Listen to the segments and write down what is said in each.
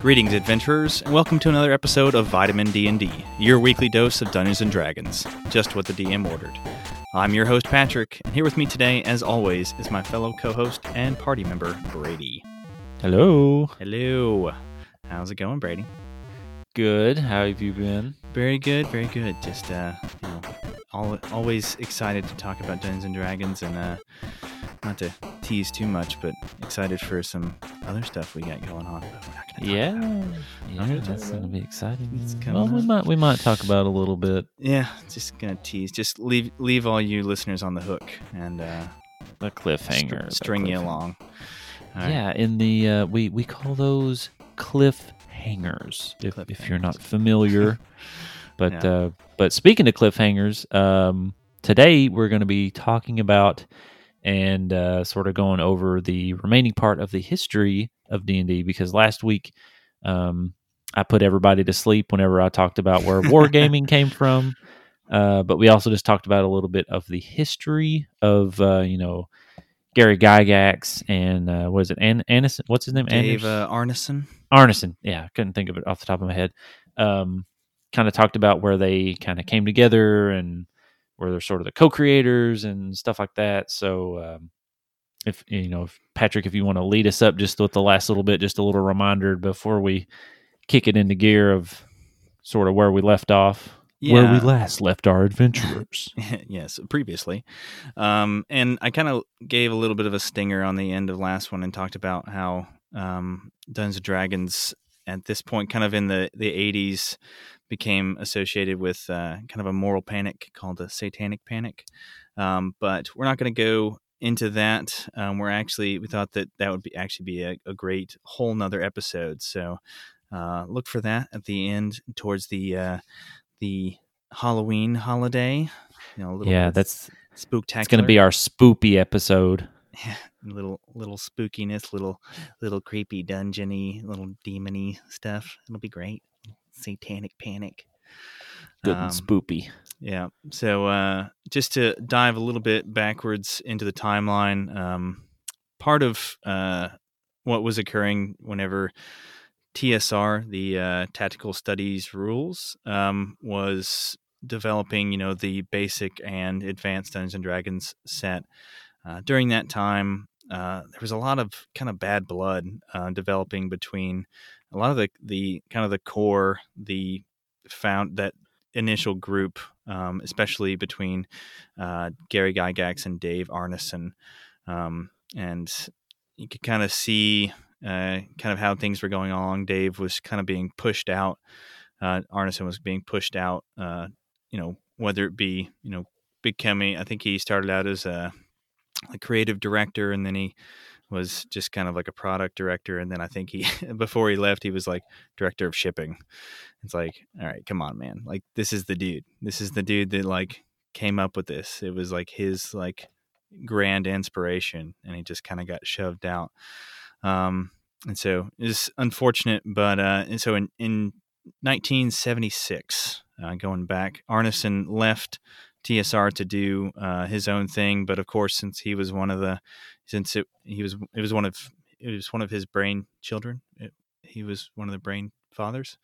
Greetings, adventurers, and welcome to another episode of Vitamin D&D, your weekly dose of Dungeons and Dragons, just what the DM ordered. I'm your host, Patrick, and here with me today, as always, is my fellow co-host and party member, Brady. Hello. Hello. How's it going, Brady? Good. How have you been? Very good, very good. Just, uh, you know, always excited to talk about Dungeons and Dragons and, uh, not to tease too much, but excited for some other stuff we got going on. But we're not gonna talk Yeah. Yeah, gonna that's gonna be exciting. It's well, we might we might talk about it a little bit. Yeah, just gonna tease. Just leave leave all you listeners on the hook and uh, The cliffhanger. str- the string you along. Right. Yeah, in the uh, we we call those cliffhangers. If if you're not familiar, but Yeah. uh, but speaking of cliffhangers, um, today we're going to be talking about and uh, sort of going over the remaining part of the history of D and D because last week. Um, I put everybody to sleep whenever I talked about where wargaming came from. Uh, but we also just talked about a little bit of the history of, uh, you know, Gary Gygax and uh, what is it? An- Anderson? What's his name? Dave Anders- uh, Arneson. Arneson. Yeah, I couldn't think of it off the top of my head. Um, kind of talked about where they kind of came together and where they're sort of the co-creators and stuff like that. So, um, if you know, if Patrick, if you want to lead us up just with the last little bit, just a little reminder before we kick it into gear of sort of where we left off, where we last left our adventurers. yes, previously. Um, and I kind of gave a little bit of a stinger on the end of last one and talked about how um, Dungeons and Dragons at this point, kind of in the, the 80s, became associated with uh, kind of a moral panic called the Satanic Panic. Um, but we're not going to go into that. Um, we're actually, we thought that that would be actually be a, a great whole nother episode. So uh, look for that at the end towards the uh, the Halloween holiday. You know, a little yeah, that's spooktacular. it's going to be our spoopy episode. little little spookiness, little little creepy dungeony, little demony stuff. It'll be great. Satanic panic. Good Um, and spoopy. Yeah. So uh, just to dive a little bit backwards into the timeline, um, part of uh, what was occurring whenever TSR, the uh, Tactical Studies Rules, um, was developing, you know, the basic and advanced Dungeons and Dragons set. Uh, during that time, uh, there was a lot of kind of bad blood uh, developing between a lot of the the kind of the core, the found that initial group, um, especially between uh, Gary Gygax and Dave Arneson, um, and you could kind of see uh, kind of how things were going along. Dave was kind of being pushed out. Uh, Arneson was being pushed out. Uh, you know, whether it be you know becoming. I think he started out as a, a creative director, and then he was just kind of like a product director, and then I think he before he left, he was like director of shipping. It's like, all right, come on, man. Like this is the dude. This is the dude that like came up with this. It was like his like grand inspiration, and he just kind of got shoved out. Um, and so it's unfortunate, but uh, and so in in 1976, uh, going back, Arneson left TSR to do uh, his own thing, but of course, since he was one of the since it, he was it was one of it was one of his brain children. It, he was one of the brain fathers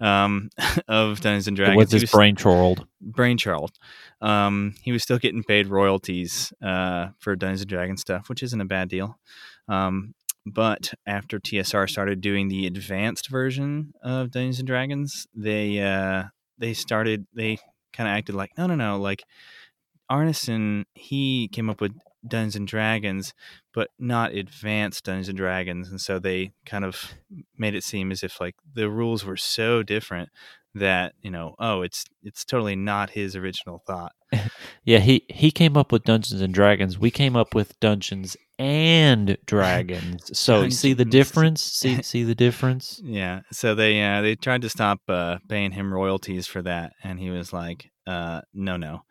um, of Dungeons and Dragons. What's his brain chorled? brainchild. Um, he was still getting paid royalties uh, for Dungeons and Dragons stuff, which isn't a bad deal. Um, but after TSR started doing the advanced version of Dungeons and Dragons, they uh, they started they kind of acted like no no no like Arneson he came up with Dungeons and Dragons, but not advanced Dungeons and Dragons, and so they kind of made it seem as if like the rules were so different that you know oh it's it's totally not his original thought Yeah, he he came up with Dungeons and Dragons. We came up with Dungeons and Dragons. So you see the difference? See see the difference? yeah so they uh they tried to stop uh paying him royalties for that and he was like uh no no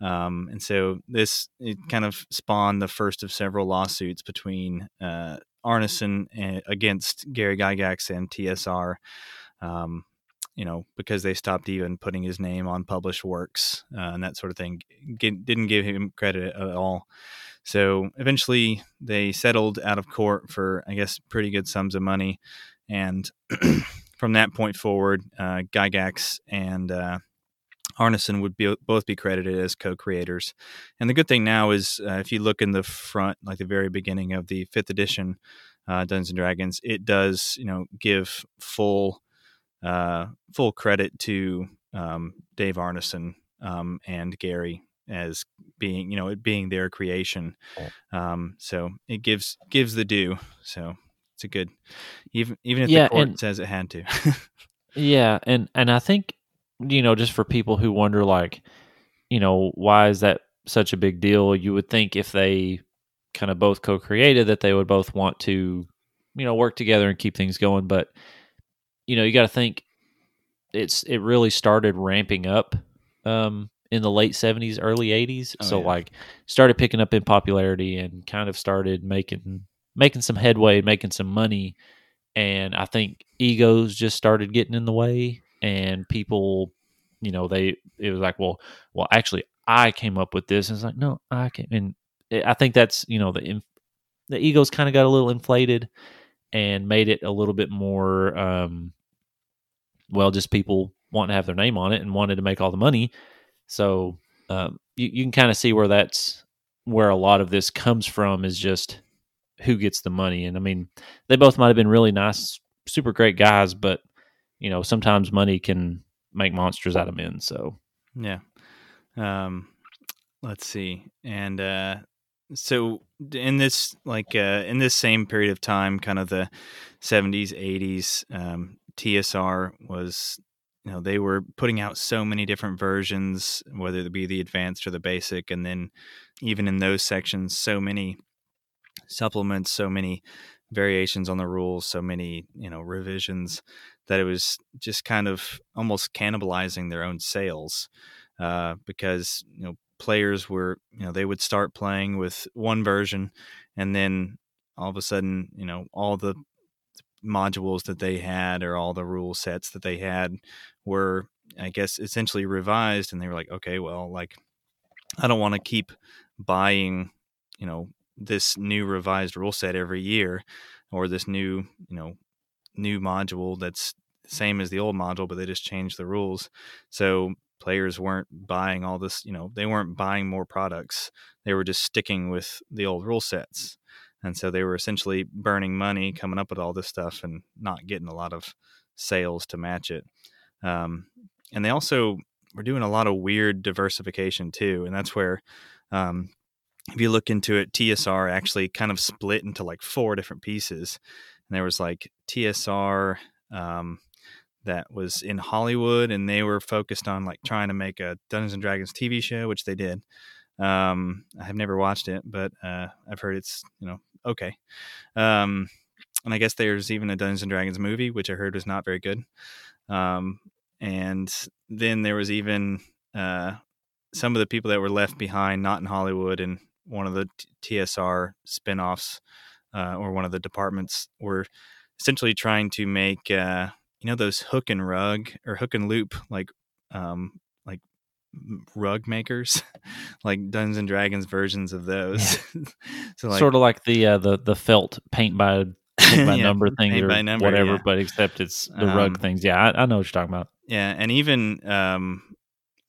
um and so this it kind of spawned the first of several lawsuits between uh Arneson uh, against Gary Gygax and TSR um you know, because they stopped even putting his name on published works uh, and that sort of thing. G- didn't give him credit at all. So eventually they settled out of court for, I guess, pretty good sums of money. and from that point forward, uh, Gygax and uh, Arneson would be, both be credited as co-creators. And the good thing now is, uh, if you look in the front, like the very beginning of the fifth edition uh, Dungeons and Dragons, it does you know give full uh, full credit to um, Dave Arneson um, and Gary as being you know it being their creation. Um, so it gives gives the due. So it's a good even even if Yeah, the court and- says it had to. Yeah, and and I think you know just for people who wonder like, you know, why is that such a big deal? You would think if they kind of both co-created that they would both want to, you know, work together and keep things going, but you know, you got to think it's it really started ramping up um in the late 70s, early 80s. Oh, so yeah. like started picking up in popularity and kind of started making making some headway, making some money and I think egos just started getting in the way, and people, you know, they it was like, well, well, actually, I came up with this, and it's like, no, I came, and I think that's you know the inf- the egos kind of got a little inflated and made it a little bit more, um, well, just people wanting to have their name on it and wanted to make all the money, so um, you you can kind of see where that's where a lot of this comes from is just who gets the money. And I mean, they both might have been really nice, super great guys, but you know, sometimes money can make monsters out of men. So Yeah. Um, let's see. And uh, so in this like uh, in this same period of time, kind of the 70s, 80s, um, TSR was you know they were putting out so many different versions, whether it be the advanced or the basic, and then even in those sections, so many supplements, so many variations on the rules, so many you know revisions that it was just kind of almost cannibalizing their own sales uh, because you know players were you know they would start playing with one version and then all of a sudden you know all the modules that they had or all the rule sets that they had were i guess essentially revised and they were like okay well like i don't want to keep buying you know this new revised rule set every year or this new you know new module that's same as the old module but they just changed the rules. So players weren't buying all this you know they weren't buying more products. They were just sticking with the old rule sets and so they were essentially burning money coming up with all this stuff and not getting a lot of sales to match it. Um, and they also were doing a lot of weird diversification too and that's where um, if you look into it tsr actually kind of split into like four different pieces. And there was like tsr um, that was in hollywood and they were focused on like trying to make a dungeons and dragons tv show which they did. Um, i have never watched it but uh, i've heard it's you know okay. Um, and i guess there's even a dungeons and dragons movie which i heard was not very good. Um, and then there was even uh, some of the people that were left behind not in hollywood and one of the tsr spin-offs uh, or one of the departments were essentially trying to make uh, you know those hook and rug or hook and loop like um, rug makers like dungeons and dragons versions of those so like sort of like the uh, the the felt paint by paint by Yeah, number thing or by number, whatever, yeah. but except it's the Um, rug things. Yeah, I, I know what you're talking about. Yeah, and even um,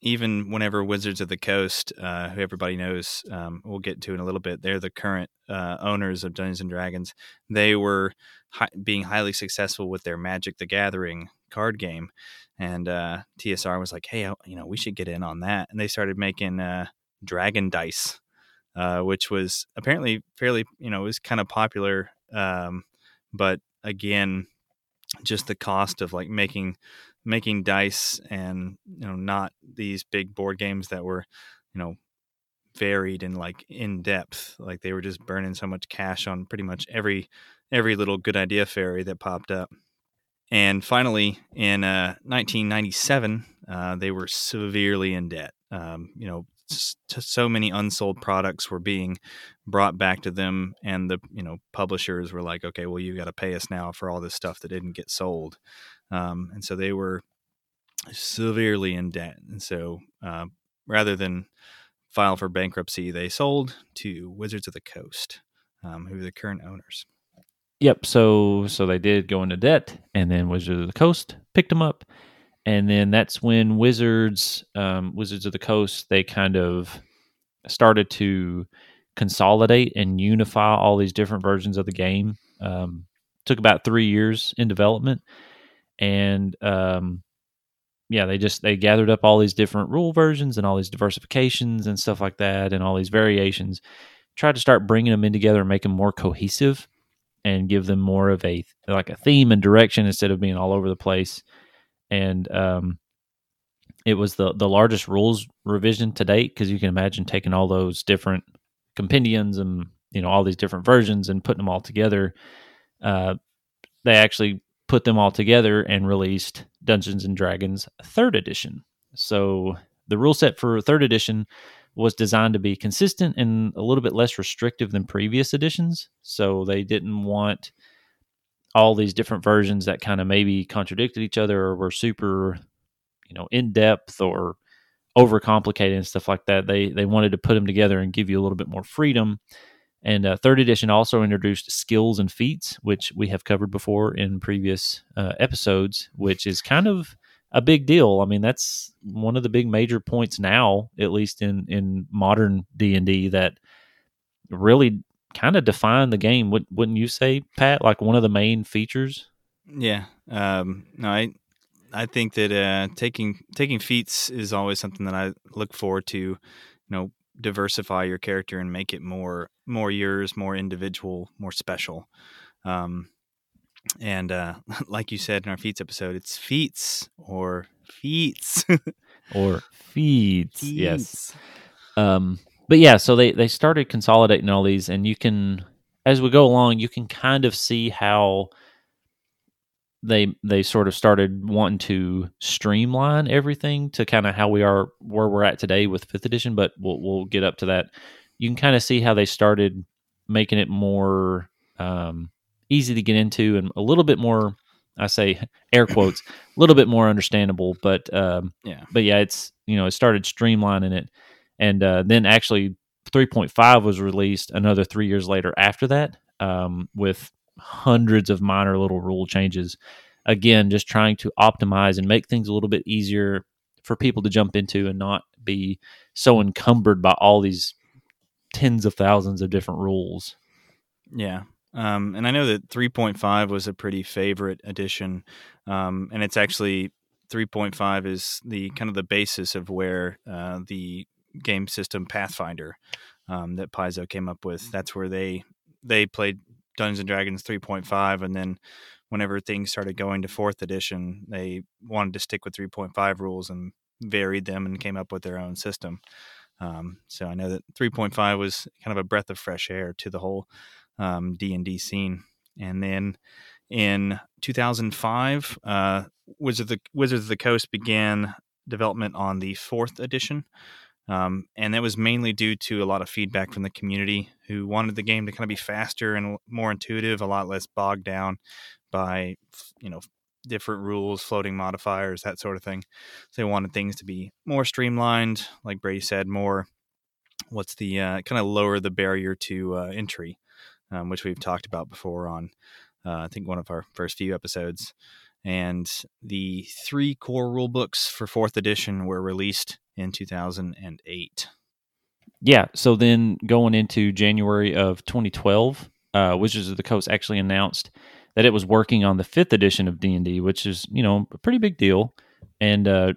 even whenever Wizards of the Coast, uh, who everybody knows, um, we'll get to in a little bit, they're the current uh, owners of Dungeons and Dragons. They were hi- being highly successful with their Magic: The Gathering card game, and uh, TSR was like, "Hey, you know, we should get in on that." And they started making uh, Dragon Dice, uh, which was apparently fairly, you know, it was kind of popular, um, but again, just the cost of like making making dice and you know not these big board games that were you know varied and like in depth like they were just burning so much cash on pretty much every every little good idea fairy that popped up and finally in uh, 1997 uh, they were severely in debt um, you know so many unsold products were being brought back to them and the you know publishers were like okay well you got to pay us now for all this stuff that didn't get sold um, and so they were severely in debt. And so uh, rather than file for bankruptcy, they sold to Wizards of the Coast, um, who are the current owners. Yep. So so they did go into debt, and then Wizards of the Coast picked them up, and then that's when Wizards um, Wizards of the Coast they kind of started to consolidate and unify all these different versions of the game. Um, took about three years in development, and um, yeah, they just they gathered up all these different rule versions and all these diversifications and stuff like that, and all these variations. Tried to start bringing them in together and make them more cohesive and give them more of a like a theme and direction instead of being all over the place. And um, it was the the largest rules revision to date because you can imagine taking all those different compendiums and you know all these different versions and putting them all together. Uh, they actually put them all together and released Dungeons and Dragons Third Edition. So the rule set for Third Edition was designed to be consistent and a little bit less restrictive than previous editions. So they didn't want all these different versions that kind of maybe contradicted each other or were super, you know, in depth or overcomplicated and stuff like that. They they wanted to put them together and give you a little bit more freedom. And uh, third edition also introduced skills and feats, which we have covered before in previous uh, episodes, which is kind of a big deal. I mean, that's one of the big major points now, at least in in modern D and D, that really kind of define the game. Would, wouldn't you say, Pat? Like one of the main features. Yeah. Um, no, I I think that uh, taking taking feats is always something that I look forward to. You know, diversify your character and make it more more yours, more individual, more special. Um, and uh, like you said in our feats episode, it's feats or feats or feeds. Yes. Um, but yeah, so they they started consolidating all these, and you can, as we go along, you can kind of see how they they sort of started wanting to streamline everything to kind of how we are where we're at today with fifth edition. But we'll we'll get up to that. You can kind of see how they started making it more um, easy to get into and a little bit more I say air quotes, a little bit more understandable, but um, yeah, but yeah, it's you know it started streamlining it, and uh, then actually 3.5 was released another three years later after that, um, with hundreds of minor little rule changes. Again, just trying to optimize and make things a little bit easier for people to jump into and not be so encumbered by all these tens of thousands of different rules. Yeah, um, and I know that 3.5 was a pretty favorite edition, um, and it's actually 3.5 is the kind of the basis of where uh, the game system Pathfinder um, that Paizo came up with. That's where they they played Dungeons and Dragons 3.5, and then whenever things started going to fourth edition, they wanted to stick with 3.5 rules and varied them and came up with their own system. Um, so I know that 3.5 was kind of a breath of fresh air to the whole um, D&D scene. And then in 2005, uh, Wizards, of the, Wizards of the Coast began development on the fourth edition. Um, and that was mainly due to a lot of feedback from the community who wanted the game to kind of be faster and more intuitive, a lot less bogged down by, you know, different rules, floating modifiers, that sort of thing. So they wanted things to be more streamlined, like Brady said, more what's the uh, kind of lower the barrier to uh, entry um, which we've talked about before on, uh, I think, one of our first few episodes. And the three core rule books for fourth edition were released in 2008. Yeah. So then going into January of 2012, uh, Wizards of the Coast actually announced that it was working on the fifth edition of D&D, which is, you know, a pretty big deal. And uh,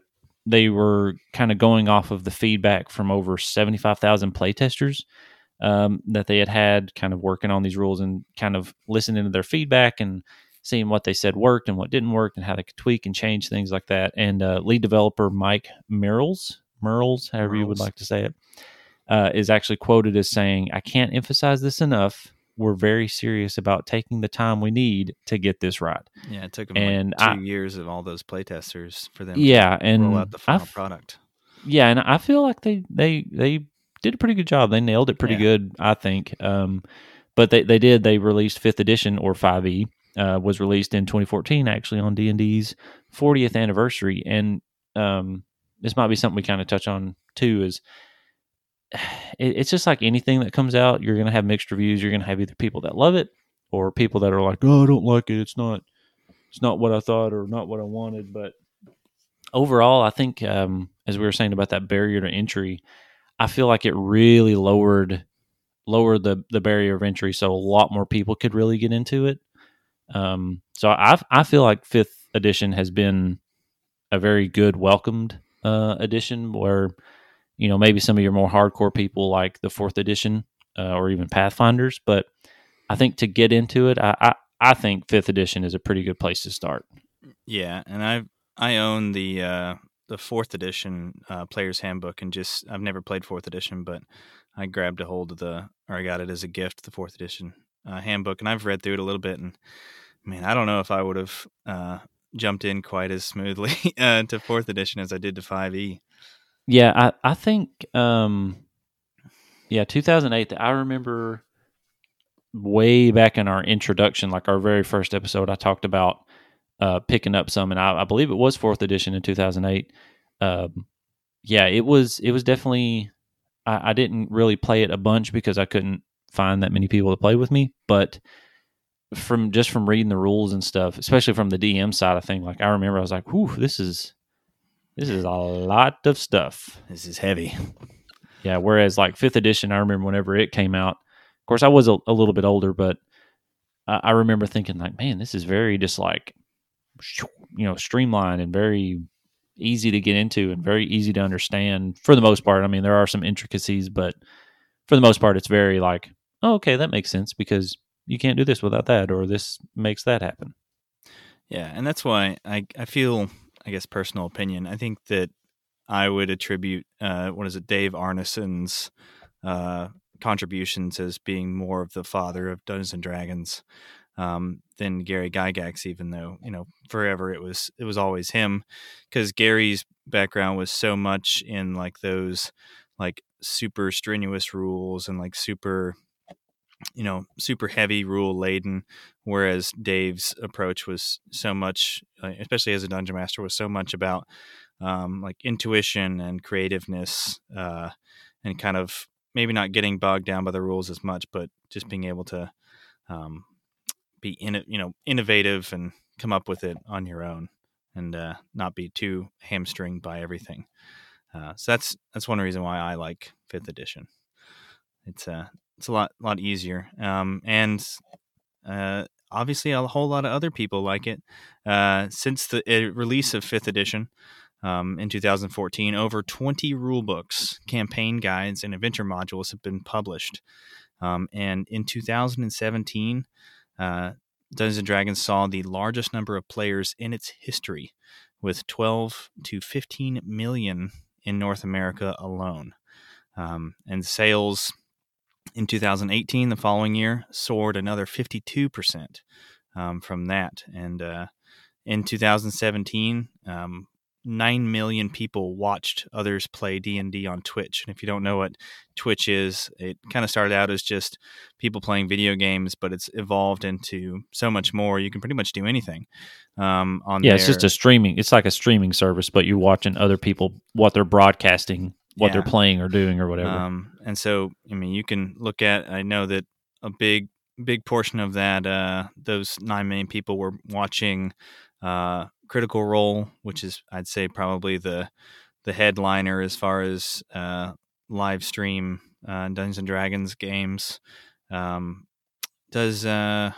they were kind of going off of the feedback from over 75,000 playtesters um, that they had had kind of working on these rules and kind of listening to their feedback and seeing what they said worked and what didn't work and how they could tweak and change things like that. And uh, lead developer Mike Mearls, Merles, however Merles. you would like to say it, uh, is actually quoted as saying, I can't emphasize this enough. We're very serious about taking the time we need to get this right. Yeah, it took them and like two I, years of all those playtesters for them. Yeah, and roll out the final product. Yeah, and I feel like they they they did a pretty good job. They nailed it pretty yeah. good, I think. Um, but they, they did. They released fifth edition or 5e uh, was released in 2014 actually on D&D's 40th anniversary. And um, this might be something we kind of touch on too is it, it's just like anything that comes out, you're going to have mixed reviews. You're going to have either people that love it or people that are like, "Oh, I don't like it. It's not, it's not what I thought or not what I wanted." But overall, I think um, as we were saying about that barrier to entry, I feel like it really lowered lowered the the barrier of entry, so a lot more people could really get into it. Um, so I I feel like fifth edition has been a very good welcomed uh, edition where you know maybe some of your more hardcore people like the fourth edition uh, or even Pathfinders, but I think to get into it, I, I I think fifth edition is a pretty good place to start. Yeah, and I I own the uh, the fourth edition uh, player's handbook, and just I've never played fourth edition, but I grabbed a hold of the or I got it as a gift, the fourth edition uh, handbook, and I've read through it a little bit, and man, I don't know if I would have uh, jumped in quite as smoothly uh, to fourth edition as I did to five E. Yeah, I I think um, yeah, two thousand eight. I remember way back in our introduction, like our very first episode, I talked about uh, picking up some, and I, I, believe it was fourth edition in 2008. Um, yeah, it was. It was definitely. I, I, didn't really play it a bunch because I couldn't find that many people to play with me. But from just from reading the rules and stuff, especially from the DM side of thing, like I remember I was like, "Whew, this is this is a lot of stuff. This is heavy." Yeah. Whereas like fifth edition, I remember whenever it came out. Of course, I was a, a little bit older, but I, I remember thinking like, "Man, this is very just like." You know streamlined and very easy to get into and very easy to understand for the most part. I mean, there are some intricacies, but for the most part, it's very like, oh, okay, that makes sense because you can't do this without that, or this makes that happen. Yeah, and that's why I I feel, I guess, personal opinion. I think that I would attribute uh, what is it, Dave Arneson's uh, contributions as being more of the father of Dungeons and Dragons um, than Gary Gygax, even though you know forever it was it was always him, because Gary's background was so much in like those like super strenuous rules and like super you know super heavy rule laden whereas dave's approach was so much uh, especially as a dungeon master was so much about um, like intuition and creativeness uh, and kind of maybe not getting bogged down by the rules as much but just being able to um, be in you know innovative and come up with it on your own and uh, not be too hamstringed by everything. Uh, so that's that's one reason why I like fifth edition. It's uh it's a lot lot easier, um, and uh, obviously a whole lot of other people like it. Uh, since the uh, release of fifth edition um, in 2014, over 20 rule books, campaign guides, and adventure modules have been published. Um, and in 2017, uh, Dungeons and Dragons saw the largest number of players in its history, with 12 to 15 million in North America alone. Um, and sales in 2018, the following year, soared another 52% um, from that. And uh, in 2017, um, 9 million people watched others play D&D on Twitch. And if you don't know what Twitch is, it kind of started out as just people playing video games, but it's evolved into so much more. You can pretty much do anything um, on Yeah, it's just a streaming. It's like a streaming service, but you're watching other people what they're broadcasting, what Yeah. they're playing or doing or whatever. Um, and so, I mean, you can look at. I know that a big, big portion of that, uh, those nine million people were watching uh, Critical Role, which is, I'd say, probably the the headliner as far as uh, live stream uh, Dungeons and Dragons games. Um, does uh,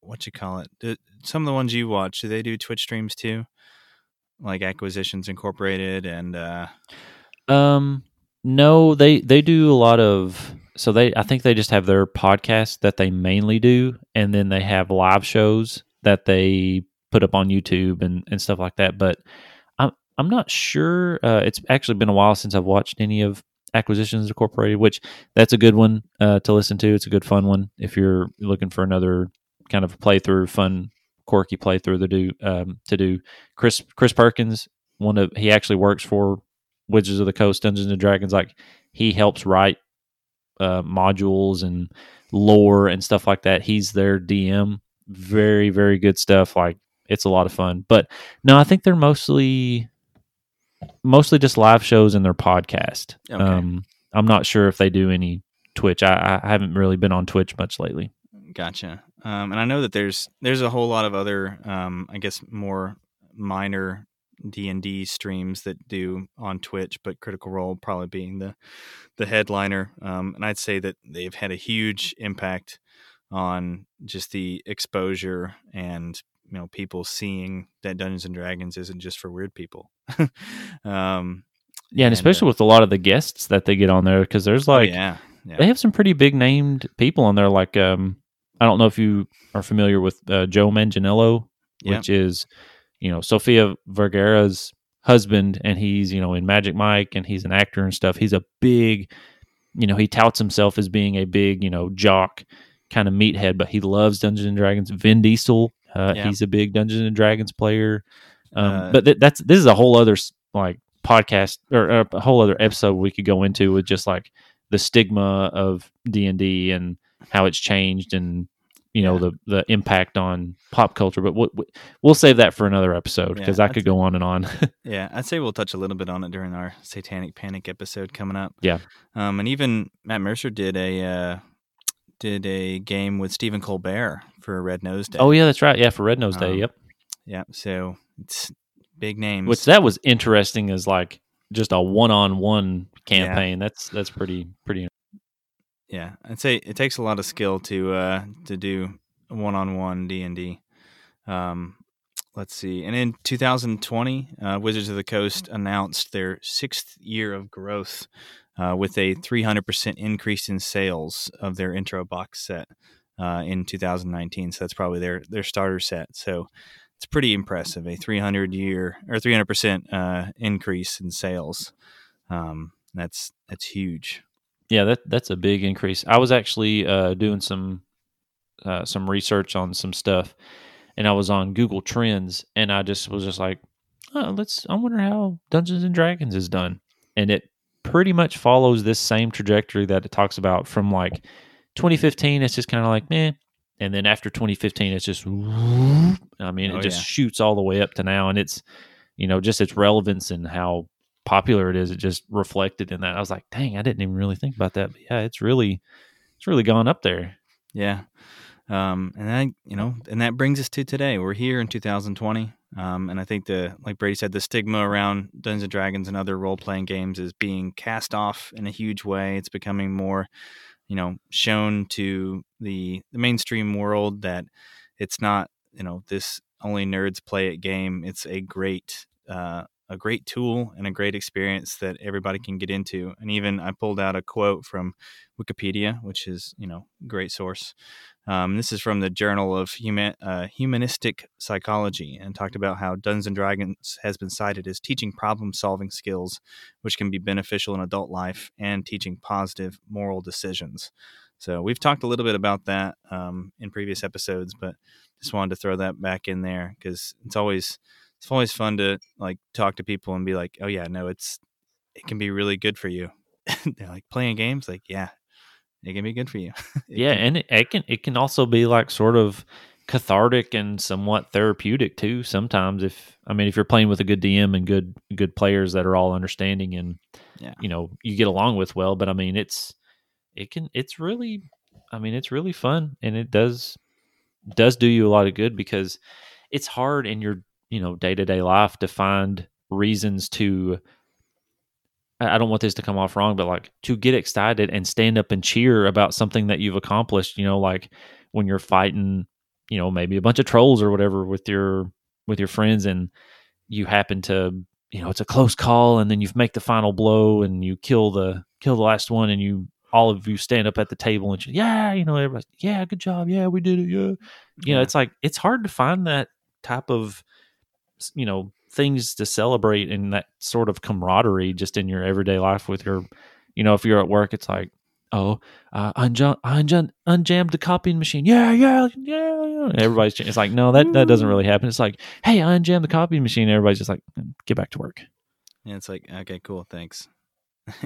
what you call it? Do, some of the ones you watch, do they do Twitch streams too? Like Acquisitions Incorporated and uh, Um, no, they they do a lot of. So they, I think they just have their podcast that they mainly do, and then they have live shows that they put up on YouTube and and stuff like that. But I'm I'm not sure. Uh, it's actually been a while since I've watched any of Acquisitions Incorporated, which that's a good one uh, to listen to. It's a good fun one if you're looking for another kind of playthrough, fun, quirky playthrough to do. Um, to do. Chris Chris Perkins, one of he actually works for Wizards of the Coast, Dungeons and Dragons. Like he helps write uh, modules and lore and stuff like that. He's their DM. Very very good stuff. Like it's a lot of fun. But no, I think they're mostly mostly just live shows and their podcast. Okay. Um, I'm not sure if they do any Twitch. I, I haven't really been on Twitch much lately. Gotcha. Um, and I know that there's there's a whole lot of other, um, I guess, more minor D and D streams that do on Twitch, but Critical Role probably being the the headliner. Um, and I'd say that they've had a huge impact on just the exposure and you know people seeing that Dungeons and Dragons isn't just for weird people. um, Yeah, and, And, especially uh, with a lot of the guests that they get on there, because there's oh, like yeah, yeah, they have some pretty big named people on there. Like, um, I don't know if you are familiar with uh, Joe Manganiello, which is you know Sofia Vergara's husband, and he's you know in Magic Mike, and he's an actor and stuff. He's a big, you know, he touts himself as being a big, you know, jock kind of meathead, but he loves Dungeons and Dragons. Vin Diesel, uh, Yeah. he's a big Dungeons and Dragons player. Um, Uh, but th- that's this is a whole other like podcast or, or a whole other episode we could go into with just like the stigma of D and D and how it's changed and you know Yeah. the the impact on pop culture. But we'll, we'll save that for another episode Yeah, because I could go on and on. Yeah, I'd say we'll touch a little bit on it during our Satanic Panic episode coming up. Yeah. Um, and even Matt Mercer did a uh, did a game with Stephen Colbert for Red Nose Day. oh yeah, that's right. Yeah, for Red Nose Day. Um, Yep. yeah. So it's big names. Which that was interesting as like just a one on one campaign. That's that's pretty pretty. yeah, I'd say it takes a lot of skill to uh, to do one on one D and D. Um, let's see. And in 2020, uh, Wizards of the Coast announced their sixth year of growth uh, with a 300% increase in sales of their intro box set uh, in 2019. So that's probably their their starter set. So it's pretty impressive. A 300 year or 300% uh, increase in sales. Um, that's that's huge. Yeah, that that's a big increase. I was actually uh, doing some uh, some research on some stuff, and I was on Google Trends, and I just was just like, oh, let's. I wonder how Dungeons and Dragons is done, and it pretty much follows this same trajectory that it talks about from like 2015. It's just kind of like meh, and then after 2015, it's just. I mean, it Oh, just yeah. shoots all the way up to now, and it's you know just its relevance and how popular it is it just reflected in that i was like dang i didn't even really think about that but yeah it's really it's really gone up there Yeah. Um, and I, you know, and that brings us to today. We're here in 2020. Um, and I think the, like Brady said, the stigma around Dungeons and Dragons and other role playing games is being cast off in a huge way. It's becoming more, you know, shown to the, the mainstream world that it's not, you know, this only nerds play it game. It's a great, uh, a great tool and a great experience that everybody can get into. And even I pulled out a quote from Wikipedia, which is, you know, great source. Um, this is from the Journal of Human, uh, Humanistic Psychology and talked about how Dungeons and Dragons has been cited as teaching problem solving skills, which can be beneficial in adult life and teaching positive moral decisions. So we've talked a little bit about that um, in previous episodes, but just wanted to throw that back in there because it's always it's always fun to like talk to people and be like, oh yeah, no, it's it can be really good for you. They're like playing games, like yeah, it can be good for you. Yeah can- and it, it can it can also be like sort of cathartic and somewhat therapeutic too sometimes if i mean if you're playing with a good dm and good good players that are all understanding and Yeah. you know you get along with well but i mean it's it can it's really i mean it's really fun and it does does do you a lot of good because it's hard in your you know day-to-day life to find reasons to I don't want this to come off wrong, but like to get excited and stand up and cheer about something that you've accomplished, you know, like when you're fighting, you know, maybe a bunch of trolls or whatever with your with your friends and you happen to, you know, it's a close call and then you make the final blow and you kill the kill the last one and you all of you stand up at the table and you, yeah, you know, everybody's yeah, good job, yeah, we did it, yeah. You know, it's like it's hard to find that type of you know things to celebrate and that sort of camaraderie just in your everyday life with your you know if you're at work it's like oh uh, unjam, unjam, unjammed the copying machine yeah yeah yeah, yeah. Everybody's it's like no that that doesn't really happen it's like hey i unjammed the copying machine everybody's just like get back to work and it's like okay, cool, thanks.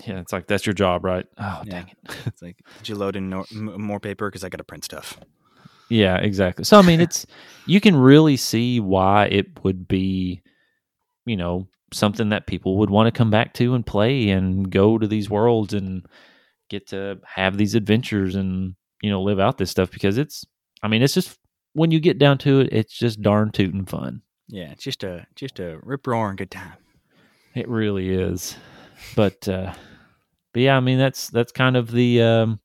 yeah it's like that's your job right oh Yeah. dang it It's like, did you load in more paper because I got to print stuff. Yeah, exactly. So I mean, it's you can really see why it would be, you know, something that people would want to come back to and play and go to these worlds and get to have these adventures and you know live out this stuff because it's. I mean, it's just when you get down to it, it's just darn tootin' fun. Yeah, it's just a just a rip roaring good time. It really is. But uh but yeah, I mean that's that's kind of the um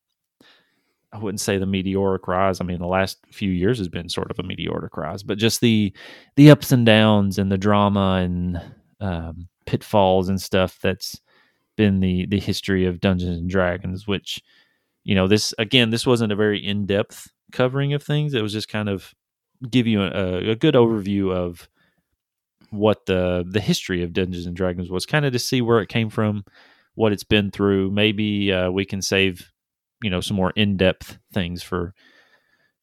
I wouldn't say the meteoric rise. I mean, the last few years has been sort of a meteoric rise, but just the the ups and downs and the drama and um, pitfalls and stuff that's been the the history of Dungeons and Dragons. Which, you know, this again, this wasn't a very in depth covering of things. It was just kind of give you a, a good overview of what the the history of Dungeons and Dragons was, kind of to see where it came from, what it's been through. Maybe uh, we can save you know some more in depth things for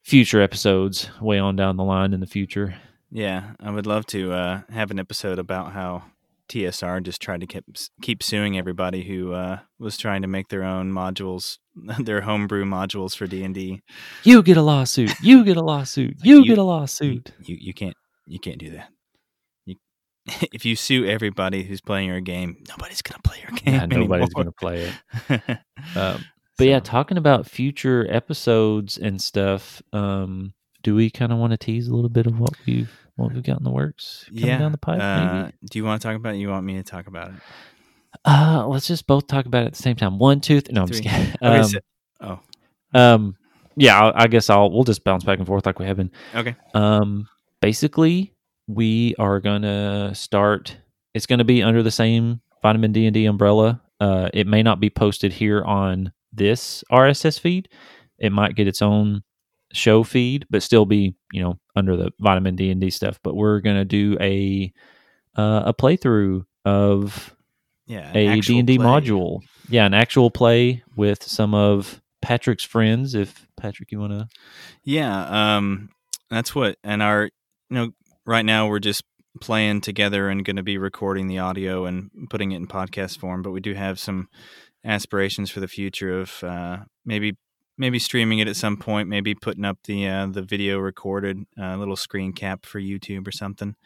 future episodes way on down the line in the future. Yeah, I would love to uh, have an episode about how TSR just tried to keep keep suing everybody who uh, was trying to make their own modules, their homebrew modules for D and D. You get a lawsuit. You get a lawsuit. You, you get a lawsuit. You, you can't you can't do that. If you sue everybody who's playing your game, nobody's gonna play your game. Yeah, nobody's gonna play it. um, but so. yeah, talking about future episodes and stuff. Um, do we kind of want to tease a little bit of what we've what we've got in the works coming yeah. down the pipe? Uh, do you want to talk about it? You want me to talk about it? Uh, let's just both talk about it at the same time. One, two, th- no, I'm just kidding. Okay, um, so, oh, um, yeah, I, I guess I'll we'll just bounce back and forth like we have been. Okay. Um, basically, we are gonna start. It's gonna be under the same Vitamin D and D umbrella. Uh, it may not be posted here on this RSS feed. It might get its own show feed, but still be you know under the vitamin D and D stuff. But we're gonna do a uh, a playthrough of yeah a D and D module. Yeah, an actual play with some of Patrick's friends. If Patrick, you want to? Yeah, um, that's what. And our you know right now we're just playing together and going to be recording the audio and putting it in podcast form. But we do have some aspirations for the future of uh, maybe maybe streaming it at some point, maybe putting up the uh, the video recorded, uh, little screen cap for YouTube or something.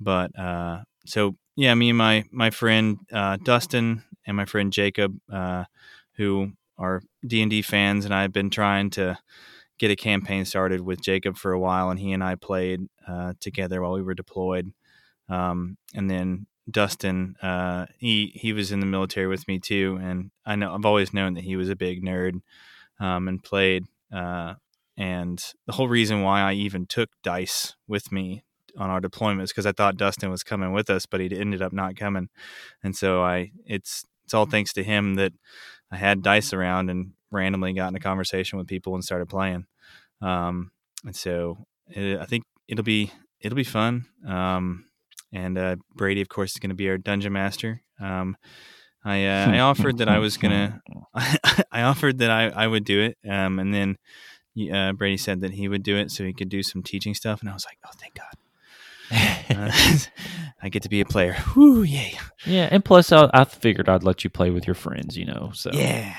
But uh, so yeah, me and my my friend uh, Dustin and my friend Jacob, uh, who are D and D fans, and I've been trying to get a campaign started with Jacob for a while, and he and I played uh, together while we were deployed. Um, and then Dustin, uh, he he was in the military with me too, and I know I've always known that he was a big nerd um, and played. Uh, and the whole reason why I even took dice with me on our deployments because I thought Dustin was coming with us, but he ended up not coming, and so I it's it's all thanks to him that I had dice around and randomly got in a conversation with people and started playing. Um, and so it, I think it'll be it'll be fun. Um, and uh, Brady, of course, is going to be our dungeon master. Um, I uh, I offered that I was gonna I offered that I, I would do it, um, and then uh, Brady said that he would do it so he could do some teaching stuff, and I was like, oh, thank God. uh, I get to be a player. Whoo, yay! Yeah, and plus, I, I, figured I'd let you play with your friends. You know, so yeah,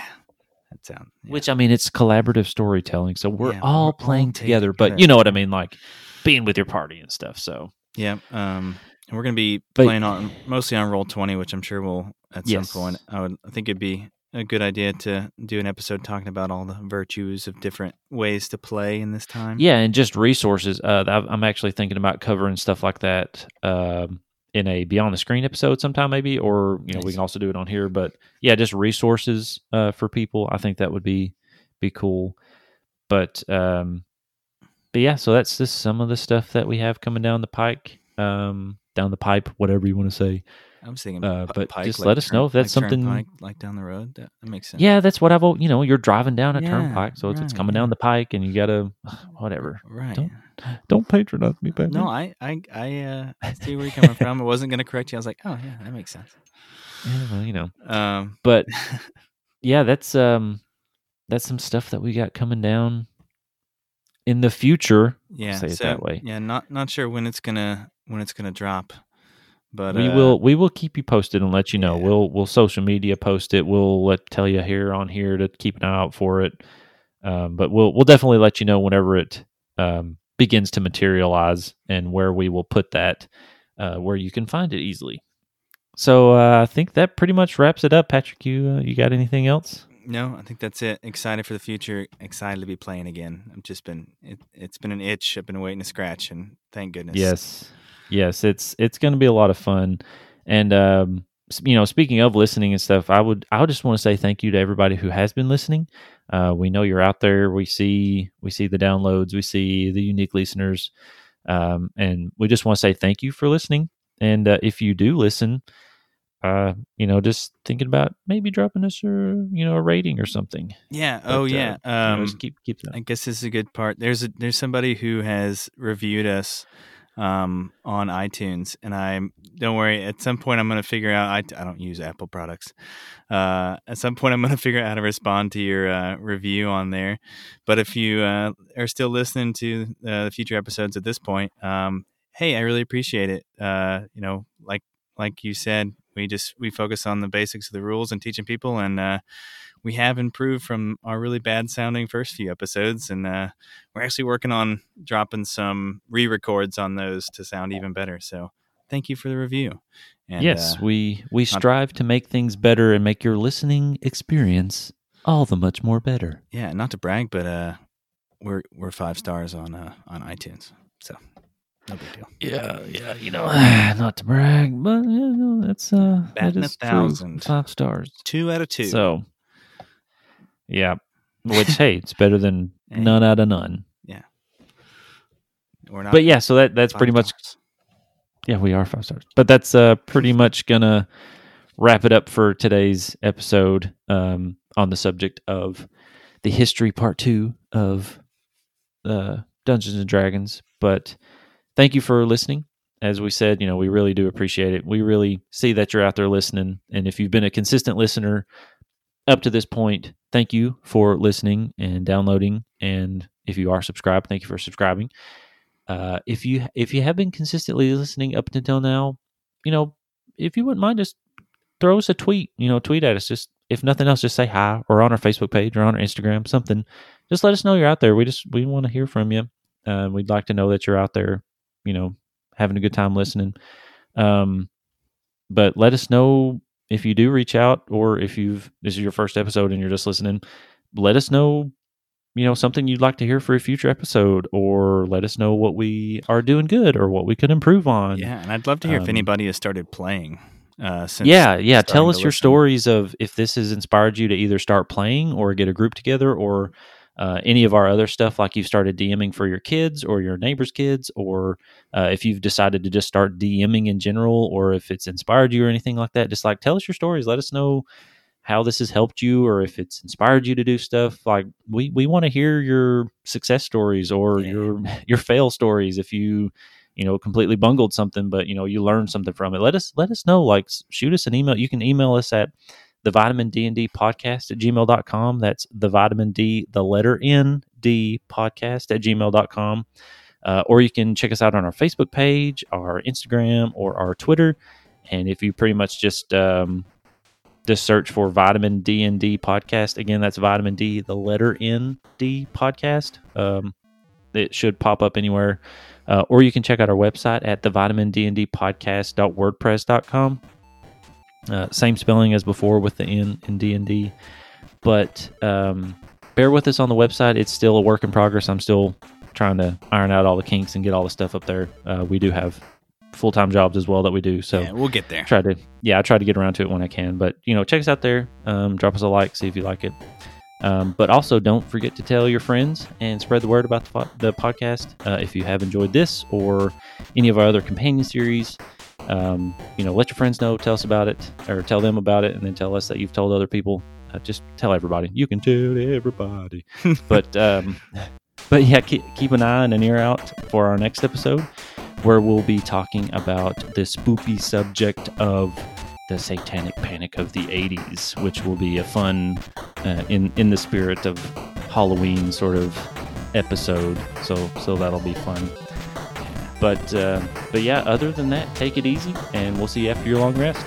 that sound. Yeah. Which I mean, it's collaborative storytelling, so we're yeah, all we're playing all together. But you know what I mean, like being with your party and stuff. So yeah, um, and we're going to be but, playing on mostly on roll twenty, which I'm sure we'll at yes. some point. I would I think it'd be a good idea to do an episode talking about all the virtues of different ways to play in this time. Yeah, and just resources. Uh, I'm actually thinking about covering stuff like that um, in a beyond the screen episode sometime, maybe, or you know, nice. we can also do it on here. But yeah, just resources uh, for people. I think that would be be cool. But um, but yeah, so that's just some of the stuff that we have coming down the pike. Um, down the pipe, whatever you want to say. I was thinking, uh, but pike, just like let us turn, know if that's like something turnpike, like down the road. That, that, makes sense. Yeah, that's what I've. You know, you're driving down a yeah, turnpike, so right, it's, it's coming down the pike, and you gotta whatever. Right. Don't, don't patronize me, baby. No, I, I, I, uh, I see where you're coming from. I wasn't gonna correct you. I was like, oh yeah, that makes sense. Yeah, well, you know. Um, but yeah, that's um, that's some stuff that we got coming down in the future. Yeah, say it so, that way. Yeah, not not sure when it's gonna when it's gonna drop. But we uh, will we will keep you posted and let you know. Yeah. We'll we'll social media post it. We'll let tell you here on here to keep an eye out for it. Um, but we'll we'll definitely let you know whenever it um, begins to materialize and where we will put that uh, where you can find it easily. So uh, I think that pretty much wraps it up. Patrick, you uh, you got anything else? No, I think that's it. Excited for the future. Excited to be playing again. I've just been it, it's been an itch. I've been waiting to scratch, and thank goodness. Yes, yes, it's it's going to be a lot of fun, and um, you know, speaking of listening and stuff, I would I would just want to say thank you to everybody who has been listening. Uh, we know you're out there. We see we see the downloads. We see the unique listeners, um, and we just want to say thank you for listening. And uh, if you do listen, uh, you know, just thinking about maybe dropping us a you know a rating or something. Yeah. But, oh uh, yeah. you know, Um, keep keep that. I guess this is a good part. There's a there's somebody who has reviewed us um, on iTunes, and I don't worry. At some point, I'm going to figure out. I, I don't use Apple products. Uh, at some point, I'm going to figure out how to respond to your uh, review on there. But if you uh, are still listening to uh, the future episodes at this point, um, hey, I really appreciate it. Uh, you know, like like you said, we just we focus on the basics of the rules and teaching people, and uh, we have improved from our really bad sounding first few episodes, and uh, we're actually working on dropping some re-records on those to sound even better. So thank you for the review. And, yes, uh, we we strive to make things better and make your listening experience all the much more better. yeah, not to brag, but uh, we're we're five stars on uh, on iTunes, so no big deal. Yeah, yeah, you know, not to brag, but you know, that's uh, that Batting a is true. thousand. Five stars. Two out of two. So, yeah, which hey, it's better than none out of none. Yeah. We're not. But yeah, so that that's pretty much stars. Yeah, we are five stars. But that's uh, pretty much gonna wrap it up for today's episode um, on the subject of the history part two of uh, Dungeons and Dragons. But thank you for listening. As we said, you know, we really do appreciate it. We really see that you're out there listening, and if you've been a consistent listener up to this point, thank you for listening and downloading. And if you are subscribed, thank you for subscribing uh, if you if you have been consistently listening up until now, you know, if you wouldn't mind, just throw us a tweet. You know, tweet at us. Just if nothing else, just say hi or on our Facebook page or on our Instagram, something. Just let us know you're out there. We just we want to hear from you. Uh, we'd like to know that you're out there. You know, having a good time listening. Um, but let us know if you do reach out or if you've this is your first episode and you're just listening. Let us know you know something you'd like to hear for a future episode or let us know what we are doing good or what we could improve on Yeah, and I'd love to hear if Um, anybody has started playing. Uh, since yeah yeah tell us your listen. stories of if this has inspired you to either start playing or get a group together or uh, any of our other stuff like you've started dming for your kids or your neighbors kids or uh, if you've decided to just start dming in general or if it's inspired you or anything like that just like tell us your stories. Let us know how this has helped you or if it's inspired you to do stuff. Like we we want to hear your success stories or Yeah. your your fail stories if you you know completely bungled something but you know you learned something from it. Let us let us know. Like shoot us an email. You can email us at the vitamin d and d podcast at gmail.com that's the vitamin d the letter n d podcast at gmail.com uh, or you can check us out on our facebook page our instagram or our twitter and if you pretty much just um, just search for vitamin D and D podcast. Again, that's vitamin D, the letter N D podcast. Um, it should pop up anywhere. Uh, or you can check out our website at the vitamin D and D podcast.wordpress.com. Uh, same spelling as before with the N in D and D. But um, bear with us on the website. It's still a work in progress. I'm still trying to iron out all the kinks and get all the stuff up there. Uh, we do have full time jobs as well that we do. So yeah, we'll get there. try to yeah i try to get around to it when i can but you know check us out there um, drop us a like see if you like it um, but also don't forget to tell your friends and spread the word about the, the podcast uh, if you have enjoyed this or any of our other companion series um, you know let your friends know tell us about it or tell them about it and then tell us that you've told other people. Uh, just tell everybody. You can tell everybody. But um, but yeah keep, keep an eye and an ear out for our next episode where we'll be talking about the spoopy subject of the satanic panic of the 80s which will be a fun uh, in in the spirit of halloween sort of episode. So so that'll be fun but uh, but yeah other than that take it easy and we'll see you after your long rest